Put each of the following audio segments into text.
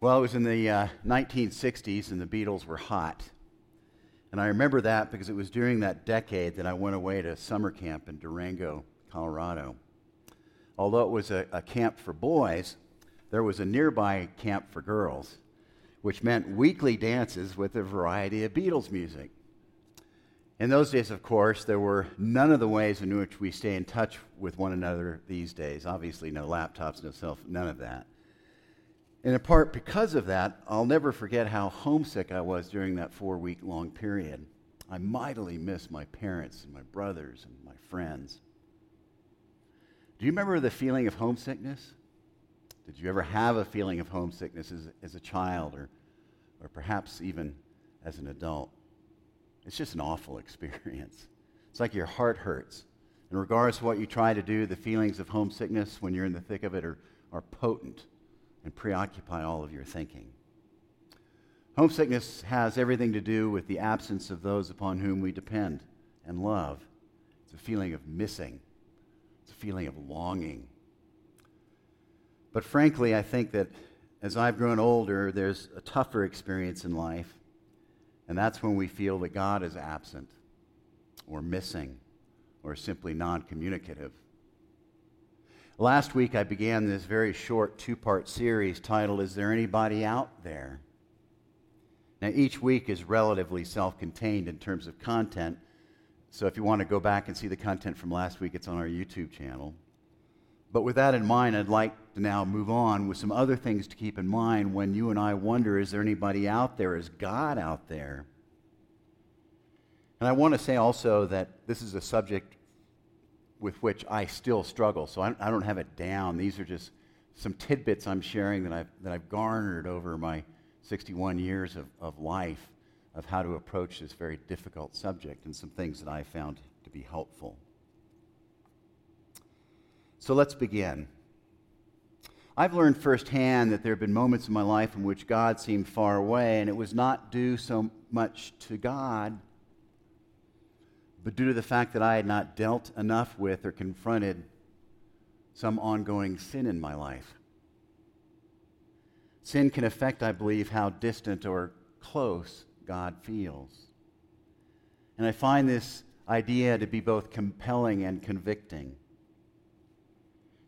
Well, it was in the uh, 1960s and the Beatles were hot. And I remember that because it was during that decade that I went away to summer camp in Durango, Colorado. Although it was a, a camp for boys, there was a nearby camp for girls, which meant weekly dances with a variety of Beatles music. In those days, of course, there were none of the ways in which we stay in touch with one another these days. Obviously, no laptops, no cell, none of that. And in part because of that, I'll never forget how homesick I was during that four week long period. I mightily miss my parents and my brothers and my friends. Do you remember the feeling of homesickness? Did you ever have a feeling of homesickness as, as a child or, or perhaps even as an adult? It's just an awful experience. It's like your heart hurts. In regards to what you try to do, the feelings of homesickness when you're in the thick of it are, are potent and preoccupy all of your thinking. Homesickness has everything to do with the absence of those upon whom we depend and love. It's a feeling of missing, it's a feeling of longing. But frankly, I think that as I've grown older, there's a tougher experience in life, and that's when we feel that God is absent or missing or simply non communicative. Last week, I began this very short two part series titled, Is There Anybody Out There? Now, each week is relatively self contained in terms of content. So, if you want to go back and see the content from last week, it's on our YouTube channel. But with that in mind, I'd like to now move on with some other things to keep in mind when you and I wonder is there anybody out there? Is God out there? And I want to say also that this is a subject with which I still struggle. So I, I don't have it down. These are just some tidbits I'm sharing that I've, that I've garnered over my 61 years of, of life of how to approach this very difficult subject and some things that I found to be helpful. So let's begin. I've learned firsthand that there have been moments in my life in which God seemed far away, and it was not due so much to God but due to the fact that I had not dealt enough with or confronted some ongoing sin in my life. Sin can affect, I believe, how distant or close God feels. And I find this idea to be both compelling and convicting.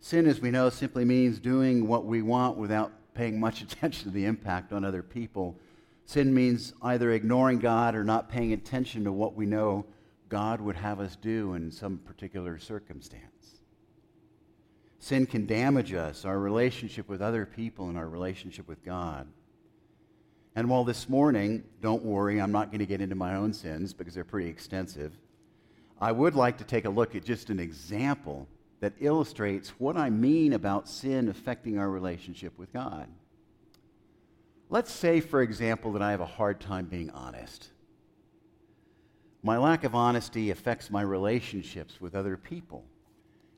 Sin, as we know, simply means doing what we want without paying much attention to the impact on other people. Sin means either ignoring God or not paying attention to what we know God would have us do in some particular circumstance. Sin can damage us, our relationship with other people, and our relationship with God. And while this morning, don't worry, I'm not going to get into my own sins because they're pretty extensive, I would like to take a look at just an example that illustrates what I mean about sin affecting our relationship with God. Let's say, for example, that I have a hard time being honest. My lack of honesty affects my relationships with other people.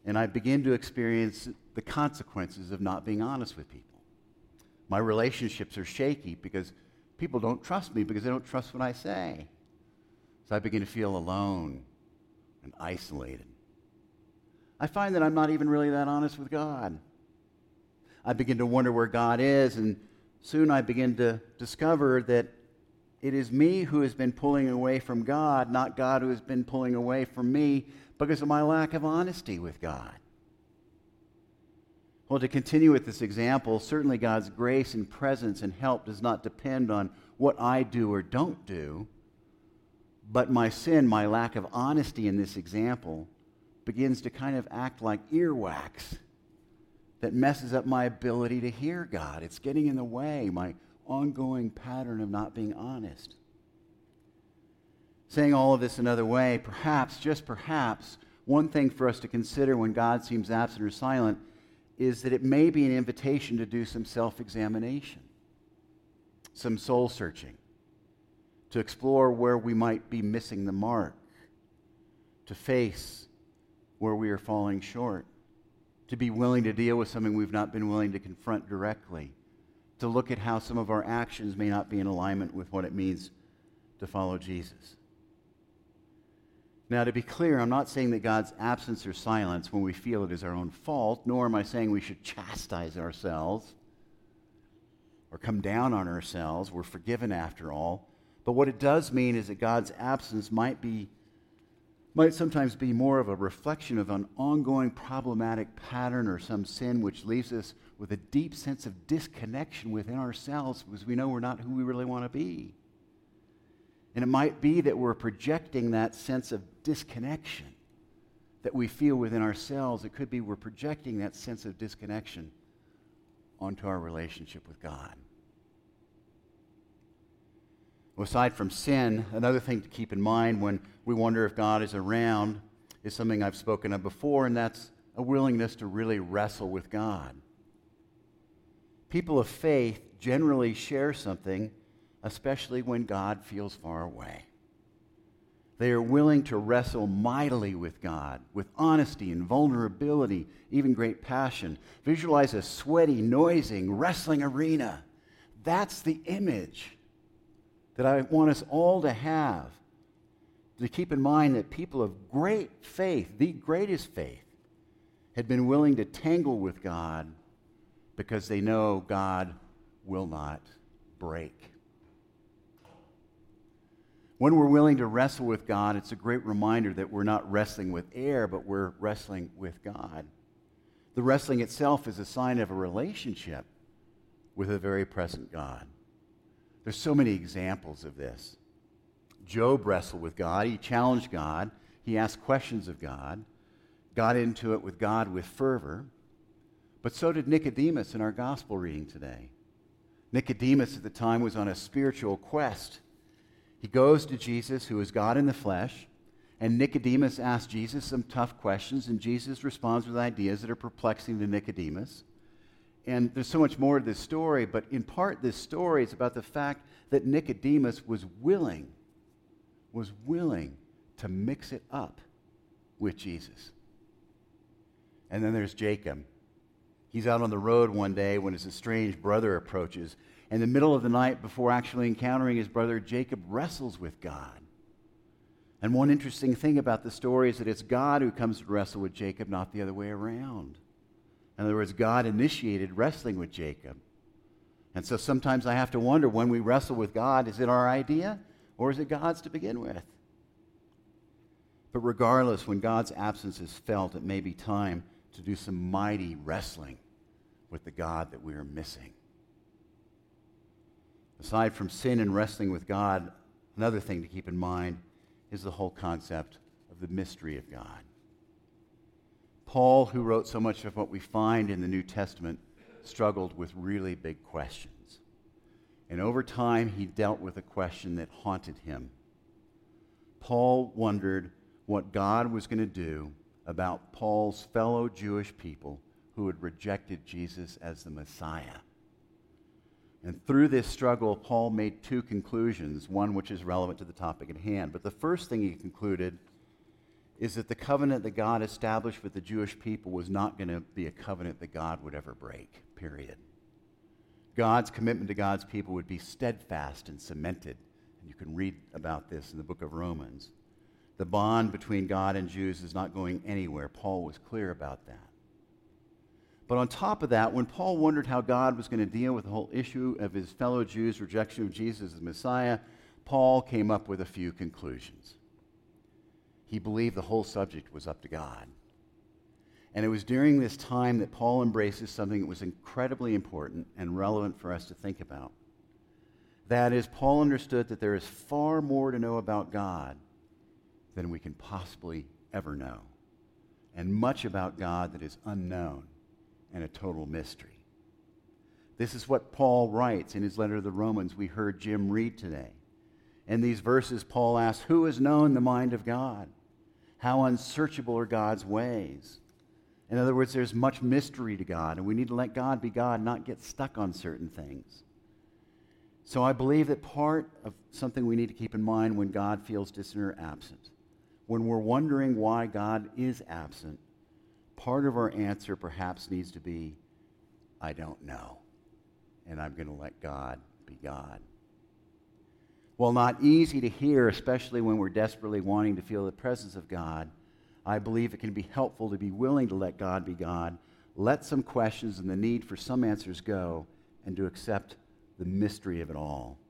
And I begin to experience the consequences of not being honest with people. My relationships are shaky because people don't trust me because they don't trust what I say. So I begin to feel alone and isolated. I find that I'm not even really that honest with God. I begin to wonder where God is, and soon I begin to discover that it is me who has been pulling away from God, not God who has been pulling away from me because of my lack of honesty with God. Well, to continue with this example, certainly God's grace and presence and help does not depend on what I do or don't do, but my sin, my lack of honesty in this example, begins to kind of act like earwax that messes up my ability to hear God. It's getting in the way. My ongoing pattern of not being honest. Saying all of this another way, perhaps, just perhaps, one thing for us to consider when God seems absent or silent is that it may be an invitation to do some self examination, some soul searching, to explore where we might be missing the mark, to face where we are falling short, to be willing to deal with something we've not been willing to confront directly to look at how some of our actions may not be in alignment with what it means to follow Jesus. Now, to be clear, I'm not saying that God's absence or silence when we feel it is our own fault, nor am I saying we should chastise ourselves. or come down on ourselves. We're forgiven after all. But what it does mean is that God's absence might be might sometimes be more of a reflection of an ongoing problematic pattern or some sin which leaves us with a deep sense of disconnection within ourselves because we know we're not who we really want to be. And it might be that we're projecting that sense of disconnection that we feel within ourselves. It could be we're projecting that sense of disconnection onto our relationship with God. Aside from sin, another thing to keep in mind when we wonder if God is around is something I've spoken of before, and that's a willingness to really wrestle with God. People of faith generally share something, especially when God feels far away. They are willing to wrestle mightily with God, with honesty and vulnerability, even great passion. Visualize a sweaty, noising, wrestling arena. That's the image that I want us all to have. To keep in mind that people of great faith, the greatest faith, had been willing to tangle with God because they know God will not break. When we're willing to wrestle with God, it's a great reminder that we're not wrestling with air, but we're wrestling with God. The wrestling itself is a sign of a relationship with a very present God. There's so many examples of this. Job wrestled with God. He challenged God. He asked questions of God, got into it with God with fervor. But so did Nicodemus in our gospel reading today. Nicodemus at the time was on a spiritual quest he goes to Jesus, who is God in the flesh, and Nicodemus asks Jesus some tough questions, and Jesus responds with ideas that are perplexing to Nicodemus. And there's so much more to this story, but in part, this story is about the fact that Nicodemus was willing, was willing to mix it up with Jesus. And then there's Jacob. He's out on the road one day when his estranged brother approaches in the middle of the night, before actually encountering his brother, Jacob wrestles with God. And one interesting thing about the story is that it's God who comes to wrestle with Jacob, not the other way around. In other words, God initiated wrestling with Jacob. And so sometimes I have to wonder when we wrestle with God, is it our idea or is it God's to begin with? But regardless, when God's absence is felt, it may be time to do some mighty wrestling with the God that we are missing. Aside from sin and wrestling with God, another thing to keep in mind is the whole concept of the mystery of God. Paul, who wrote so much of what we find in the New Testament, struggled with really big questions. And over time, he dealt with a question that haunted him. Paul wondered what God was going to do about Paul's fellow Jewish people who had rejected Jesus as the Messiah. And through this struggle, Paul made two conclusions, one which is relevant to the topic at hand. But the first thing he concluded is that the covenant that God established with the Jewish people was not going to be a covenant that God would ever break, period. God's commitment to God's people would be steadfast and cemented. And you can read about this in the book of Romans. The bond between God and Jews is not going anywhere. Paul was clear about that. But on top of that, when Paul wondered how God was going to deal with the whole issue of his fellow Jews' rejection of Jesus as Messiah, Paul came up with a few conclusions. He believed the whole subject was up to God. And it was during this time that Paul embraces something that was incredibly important and relevant for us to think about. That is, Paul understood that there is far more to know about God than we can possibly ever know, and much about God that is unknown and a total mystery. This is what Paul writes in his letter to the Romans we heard Jim read today. In these verses, Paul asks, Who has known the mind of God? How unsearchable are God's ways? In other words, there's much mystery to God, and we need to let God be God, not get stuck on certain things. So I believe that part of something we need to keep in mind when God feels distant or absent, when we're wondering why God is absent, part of our answer perhaps needs to be, I don't know. And I'm going to let God be God. While not easy to hear, especially when we're desperately wanting to feel the presence of God, I believe it can be helpful to be willing to let God be God, let some questions and the need for some answers go, and to accept the mystery of it all.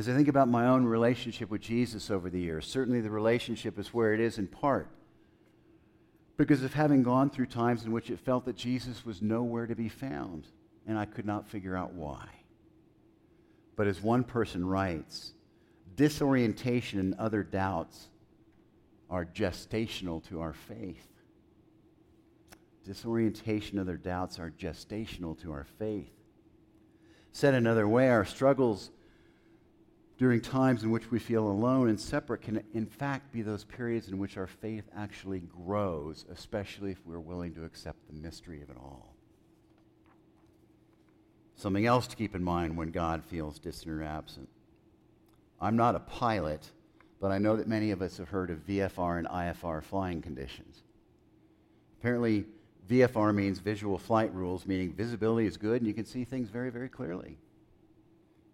As I think about my own relationship with Jesus over the years, certainly the relationship is where it is in part because of having gone through times in which it felt that Jesus was nowhere to be found, and I could not figure out why. But as one person writes, disorientation and other doubts are gestational to our faith. Disorientation and other doubts are gestational to our faith. Said another way, our struggles during times in which we feel alone and separate can, in fact, be those periods in which our faith actually grows, especially if we're willing to accept the mystery of it all. Something else to keep in mind when God feels distant or absent. I'm not a pilot, but I know that many of us have heard of VFR and IFR flying conditions. Apparently, VFR means visual flight rules, meaning visibility is good and you can see things very, very clearly.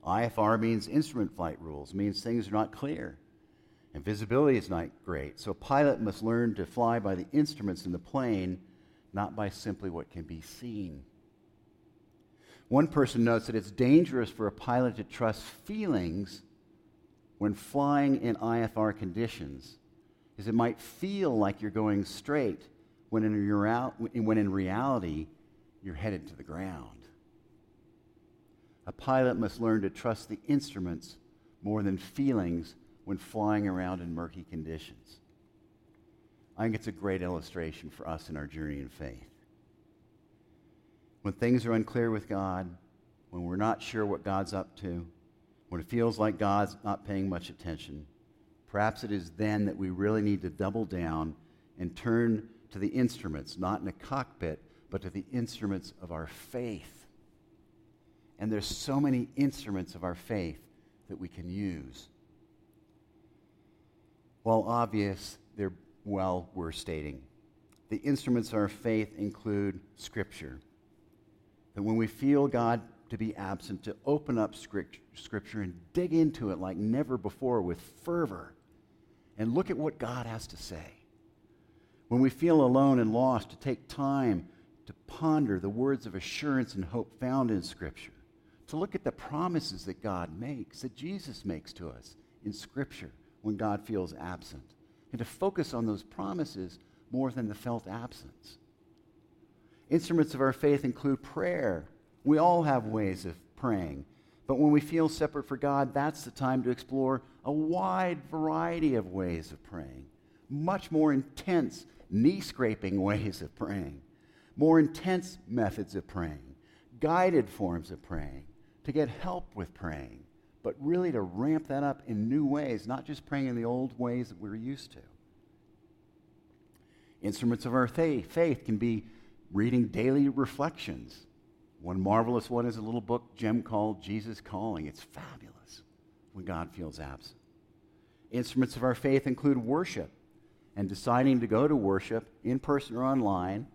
IFR means instrument flight rules, means things are not clear. And visibility is not great. So a pilot must learn to fly by the instruments in the plane, not by simply what can be seen. One person notes that it's dangerous for a pilot to trust feelings when flying in IFR conditions, as it might feel like you're going straight when in, when in reality, you're headed to the ground. A pilot must learn to trust the instruments more than feelings when flying around in murky conditions. I think it's a great illustration for us in our journey in faith. When things are unclear with God, when we're not sure what God's up to, when it feels like God's not paying much attention, perhaps it is then that we really need to double down and turn to the instruments, not in a cockpit, but to the instruments of our faith. And there's so many instruments of our faith that we can use. While obvious, they're well worth stating. The instruments of our faith include Scripture. That when we feel God to be absent, to open up Scripture and dig into it like never before with fervor and look at what God has to say. When we feel alone and lost, to take time to ponder the words of assurance and hope found in Scripture, to look at the promises that God makes, that Jesus makes to us in Scripture when God feels absent, and to focus on those promises more than the felt absence. Instruments of our faith include prayer. We all have ways of praying. But when we feel separate for God, that's the time to explore a wide variety of ways of praying, much more intense knee scraping ways of praying, more intense methods of praying, guided forms of praying, to get help with praying, but really to ramp that up in new ways, not just praying in the old ways that we're used to. Instruments of our faith, can be reading daily reflections. One marvelous one is a little book Jim called Jesus Calling. It's fabulous when God feels absent. Instruments of our faith include worship and deciding to go to worship in person or online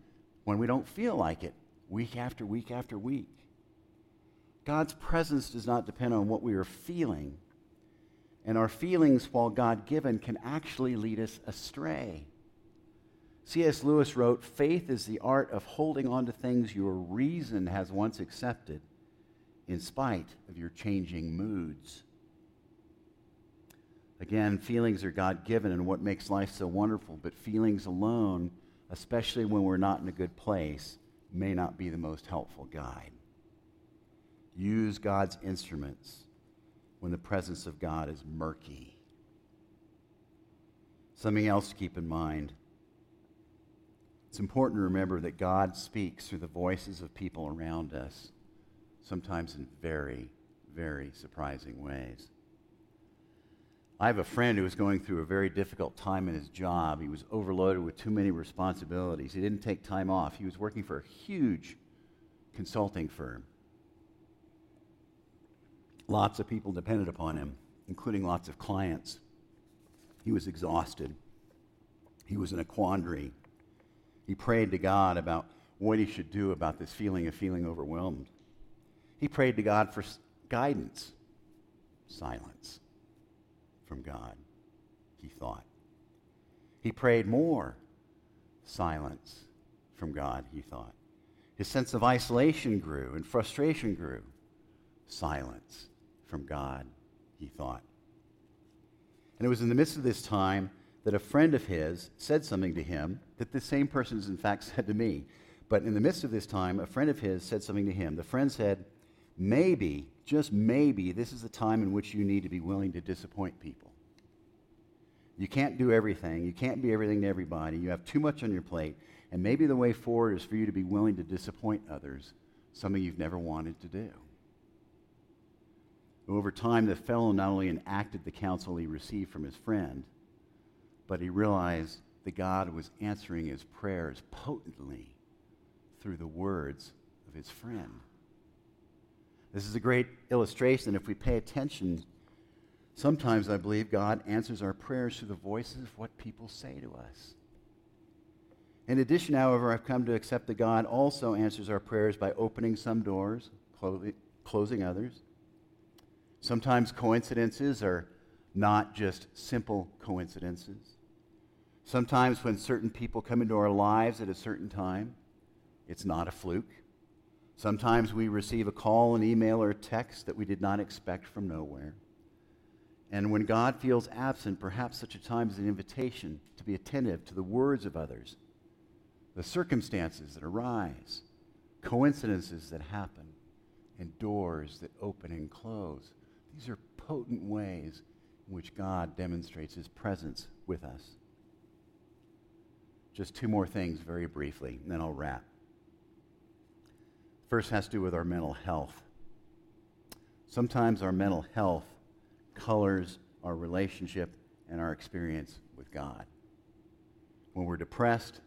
when we don't feel like it, week after week after week. God's presence does not depend on what we are feeling, and our feelings, while God given, can actually lead us astray. C.S. Lewis wrote Faith is the art of holding on to things your reason has once accepted in spite of your changing moods. Again, feelings are God given and what makes life so wonderful, but feelings alone, especially when we're not in a good place, may not be the most helpful guide. Use God's instruments when the presence of God is murky. Something else to keep in mind. It's important to remember that God speaks through the voices of people around us, sometimes in very, very surprising ways. I have a friend who was going through a very difficult time in his job. He was overloaded with too many responsibilities. He didn't take time off. He was working for a huge consulting firm. Lots of people depended upon him, including lots of clients. He was exhausted. He was in a quandary. He prayed to God about what he should do about this feeling of feeling overwhelmed. He prayed to God for guidance. Silence from God, he thought. He prayed more. Silence from God, he thought. His sense of isolation grew and frustration grew. silence from God, he thought. And it was in the midst of this time that a friend of his said something to him that the same person has in fact said to me. But in the midst of this time, a friend of his said something to him. The friend said, Maybe, just maybe, this is the time in which you need to be willing to disappoint people. You can't do everything. You can't be everything to everybody. You have too much on your plate. And maybe the way forward is for you to be willing to disappoint others, something you've never wanted to do. Over time, the fellow not only enacted the counsel he received from his friend, but he realized that God was answering his prayers potently through the words of his friend. This is a great illustration. If we pay attention, sometimes I believe God answers our prayers through the voices of what people say to us. In addition, however, I've come to accept that God also answers our prayers by opening some doors, closing others. Sometimes coincidences are not just simple coincidences. Sometimes when certain people come into our lives at a certain time, it's not a fluke. Sometimes we receive a call, an email, or a text that we did not expect from nowhere. And when God feels absent, perhaps such a time is an invitation to be attentive to the words of others, the circumstances that arise, coincidences that happen, and doors that open and close. These are potent ways in which God demonstrates his presence with us. Just two more things very briefly, and then I'll wrap. First has to do with our mental health. Sometimes our mental health colors our relationship and our experience with God. When we're depressed,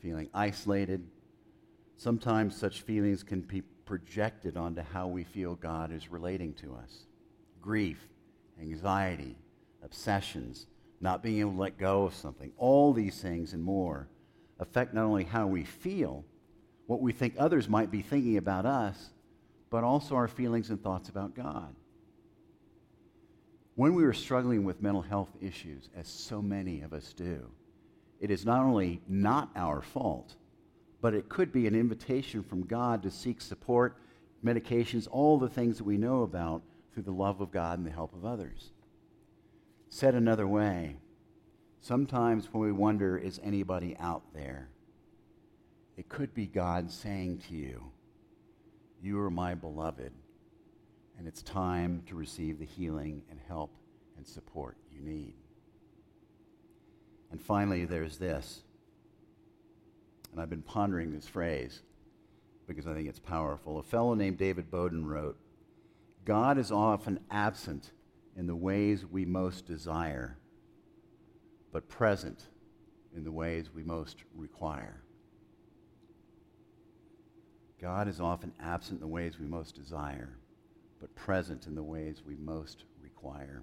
feeling isolated, sometimes such feelings can be projected onto how we feel God is relating to us grief, anxiety, obsessions, not being able to let go of something. All these things and more affect not only how we feel, what we think others might be thinking about us, but also our feelings and thoughts about God. When we are struggling with mental health issues, as so many of us do, it is not only not our fault, but it could be an invitation from God to seek support, medications, all the things that we know about through the love of God and the help of others. Said another way, sometimes when we wonder, is anybody out there? It could be God saying to you, You are my beloved, and it's time to receive the healing and help and support you need. And finally, there's this. And I've been pondering this phrase because I think it's powerful. A fellow named David Bowden wrote, God is often absent in the ways we most desire, but present in the ways we most require. God is often absent in the ways we most desire, but present in the ways we most require.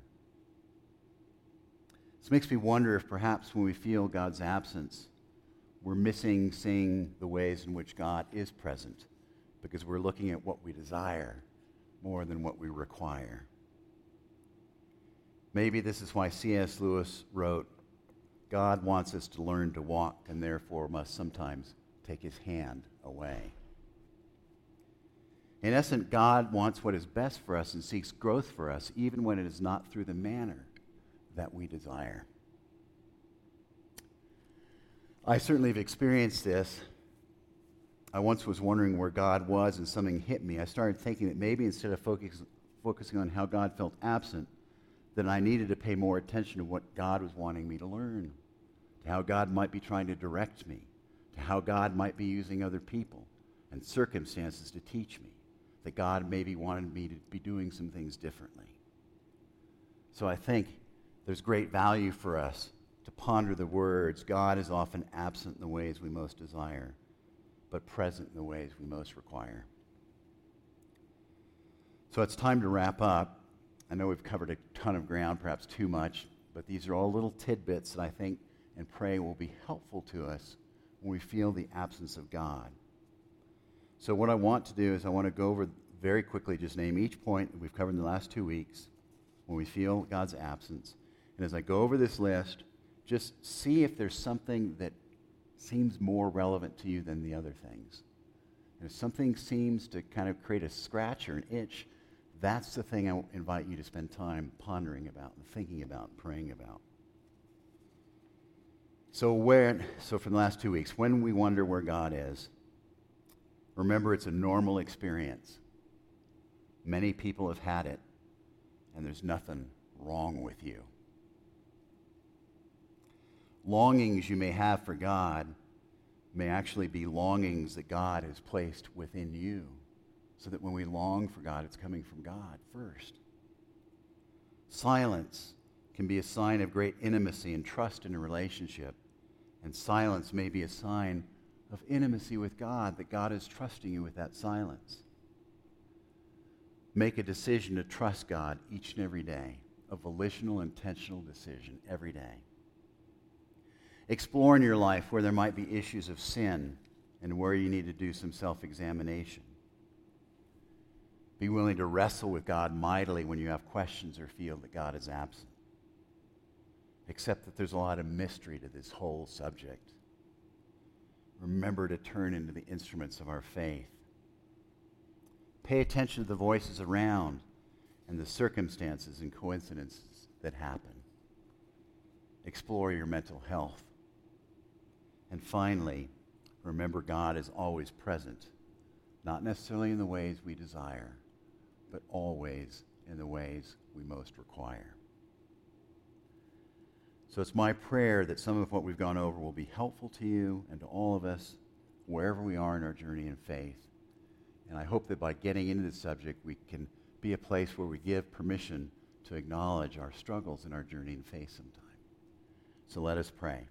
This makes me wonder if perhaps when we feel God's absence, we're missing seeing the ways in which God is present because we're looking at what we desire more than what we require. Maybe this is why C.S. Lewis wrote, God wants us to learn to walk and therefore must sometimes take his hand away. In essence, God wants what is best for us and seeks growth for us, even when it is not through the manner that we desire. I certainly have experienced this I once was wondering where God was and something hit me. I started thinking that maybe instead of focus, focusing on how God felt absent, that I needed to pay more attention to what God was wanting me to learn, to how God might be trying to direct me, to how God might be using other people and circumstances to teach me, that God maybe wanted me to be doing some things differently. So I think there's great value for us to ponder the words God is often absent in the ways we most desire but present in the ways we most require. So it's time to wrap up. I know we've covered a ton of ground, perhaps too much, but these are all little tidbits that I think and pray will be helpful to us when we feel the absence of God. So, what I want to do is I want to go over very quickly, just name each point that we've covered in the last two weeks when we feel God's absence. And as I go over this list, just see if there's something that seems more relevant to you than the other things. if something seems to kind of create a scratch or an itch, That's the thing I invite you to spend time pondering about and thinking about and praying about. So, where, so for the last two weeks, when we wonder where God is, remember it's a normal experience. Many people have had it, and there's nothing wrong with you. Longings you may have for God may actually be longings that God has placed within you, so that when we long for God, it's coming from God first. Silence can be a sign of great intimacy and trust in a relationship, and silence may be a sign of intimacy with God, that God is trusting you with that silence. Make a decision to trust God each and every day, a volitional, intentional decision every day. Explore in your life where there might be issues of sin and where you need to do some self examination. Be willing to wrestle with God mightily when you have questions or feel that God is absent. Accept that there's a lot of mystery to this whole subject. Remember to turn into the instruments of our faith Pay attention to the voices around and the circumstances and coincidences that happen. Explore your mental health. And finally, remember God is always present, not necessarily in the ways we desire, but always in the ways we most require. So it's my prayer that some of what we've gone over will be helpful to you and to all of us, wherever we are in our journey in faith. And I hope that by getting into this subject, we can be a place where we give permission to acknowledge our struggles in our journey in faith sometime. So let us pray.